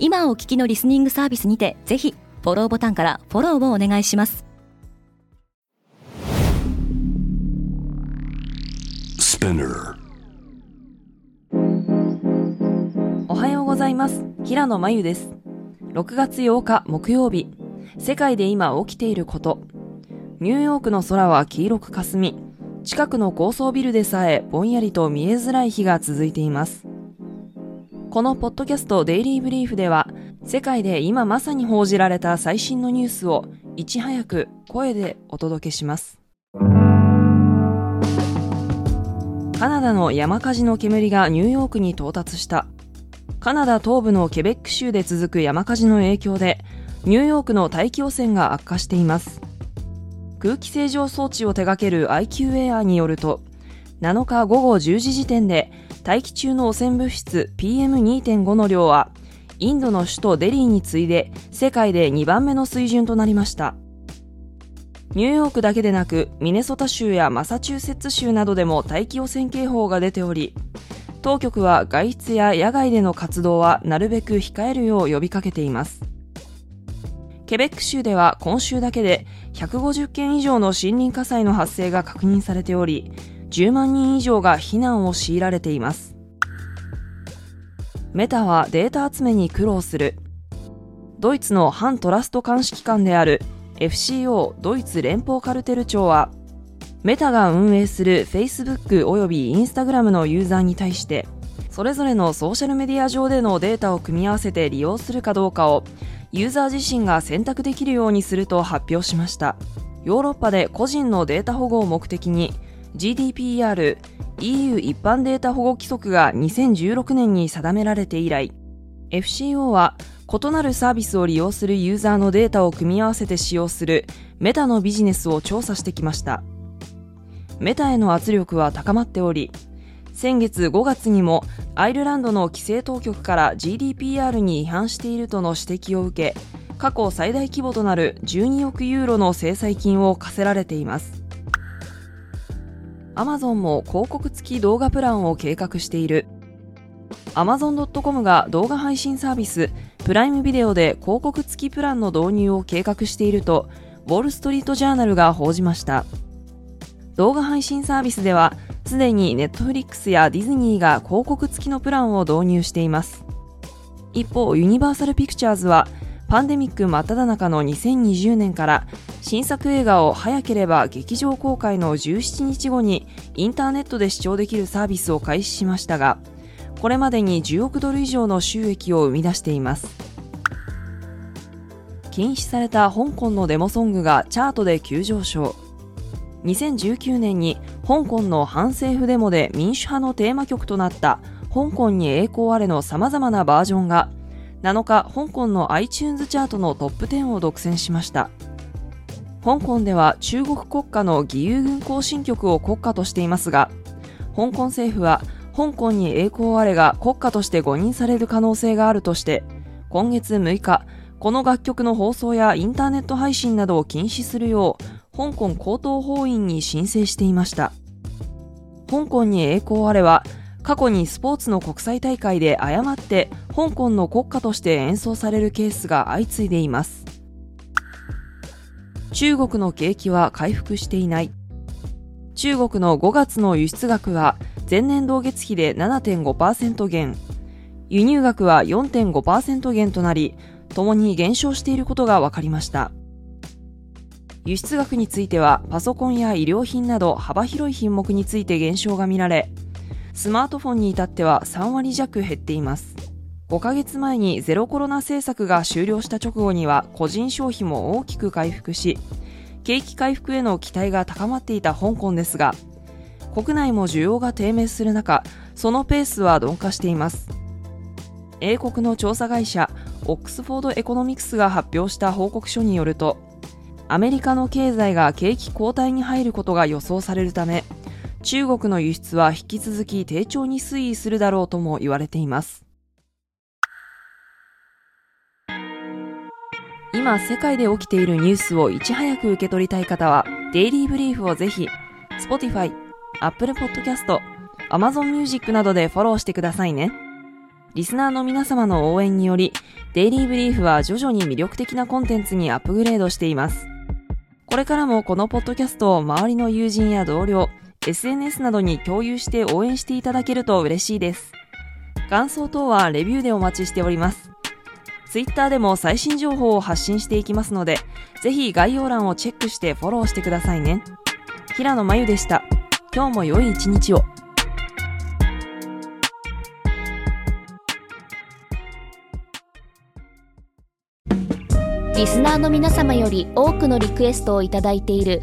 今お聞きのリスニングサービスにてぜひフォローボタンからフォローをお願いします。おはようございます。平野真由です。6月8日木曜日。世界で今起きていること。ニューヨークの空は黄色く霞。み近くの高層ビルでさえぼんやりと見えづらい日が続いていますこのポッドキャストデイリーブリーフでは世界で今まさに報じられた最新のニュースをいち早く声でお届けします。カナダの山火事の煙がニューヨークに到達した。カナダ東部のケベック州で続く山火事の影響でニューヨークの大気汚染が悪化しています。空気清浄装置を手掛ける IQ エアによると7日午後10時時点で大気中の汚染物質 PM2.5 の量はインドの首都デリーに次いで世界で2番目の水準となりました。ニューヨークだけでなくミネソタ州やマサチューセッツ州などでも大気汚染警報が出ており当局は外出や野外での活動はなるべく控えるよう呼びかけています。ケベック州では今週だけで150件以上の森林火災の発生が確認されており10万人以上が避難を強いられています。メタはデータ集めに苦労する。ドイツの反トラスト監視機関である FCO ドイツ連邦カルテル庁はメタが運営する Facebook および Instagram のユーザーに対してそれぞれのソーシャルメディア上でのデータを組み合わせて利用するかどうかをユーザー自身が選択できるようにすると発表しました。ヨーロッパで個人のデータ保護を目的に GDPR EU 一般データ保護規則が2016年に定められて以来 FCO は異なるサービスを利用するユーザーのデータを組み合わせて使用するメタのビジネスを調査してきました。メタへの圧力は高まっており先月5月にもアイルランドの規制当局から GDPR に違反しているとの指摘を受け過去最大規模となる12億ユーロの制裁金を課せられています。アマゾンも広告付き動画プランを計画している。Amazon.com が動画配信サービスプライムビデオで広告付きプランの導入を計画しているとウォール・ストリート・ジャーナルが報じました。動画配信サービスではすでに Netflix やディズニーが広告付きのプランを導入しています。一方ユニバーサル・ピクチャーズはパンデミック真っ只中の2020年から新作映画を早ければ劇場公開の17日後にインターネットで視聴できるサービスを開始しましたがこれまでに10億ドル以上の収益を生み出しています。禁止された香港のデモソングがチャートで急上昇。2019年に香港の反政府デモで民主派のテーマ曲となった香港に栄光あれの様々なバージョンが7日、香港の iTunes チャートのトップ10を独占しました。香港では中国国家の義勇軍行進曲を国歌としていますが、香港政府は香港に栄光あれが国歌として誤認される可能性があるとして、今月6日、この楽曲の放送やインターネット配信などを禁止するよう、香港高等法院に申請していました。香港に栄光あれは、過去にスポーツの国際大会で誤って香港の国歌として演奏されるケースが相次いでいます。中国の景気は回復していない。中国の5月の輸出額は前年同月比で7.5%減。輸入額は4.5%減となりともに減少していることが分かりました。輸出額についてはパソコンや医療品など幅広い品目について減少が見られスマートフォンに至っては3割弱減っています。5ヶ月前にゼロコロナ政策が終了した直後には個人消費も大きく回復し、景気回復への期待が高まっていた香港ですが、国内も需要が低迷する中、そのペースは鈍化しています。英国の調査会社オックスフォード・エコノミクスが発表した報告書によるとアメリカの経済が景気後退に入ることが予想されるため中国の輸出は引き続き低調に推移するだろうとも言われています今世界で起きているニュースをいち早く受け取りたい方はデイリーブリーフをぜひ Spotify、Apple Podcast、Amazon Music などでフォローしてくださいね。リスナーの皆様の応援により、デイリーブリーフは徐々に魅力的なコンテンツにアップグレードしています。これからもこのポッドキャストを周りの友人や同僚、SNS などに共有して応援していただけると嬉しいです。感想等はレビューでお待ちしております。Twitter でも最新情報を発信していきますので、ぜひ概要欄をチェックしてフォローしてくださいね。平野真由でした。今日も良い一日を。リスナーの皆様より多くのリクエストをいただいている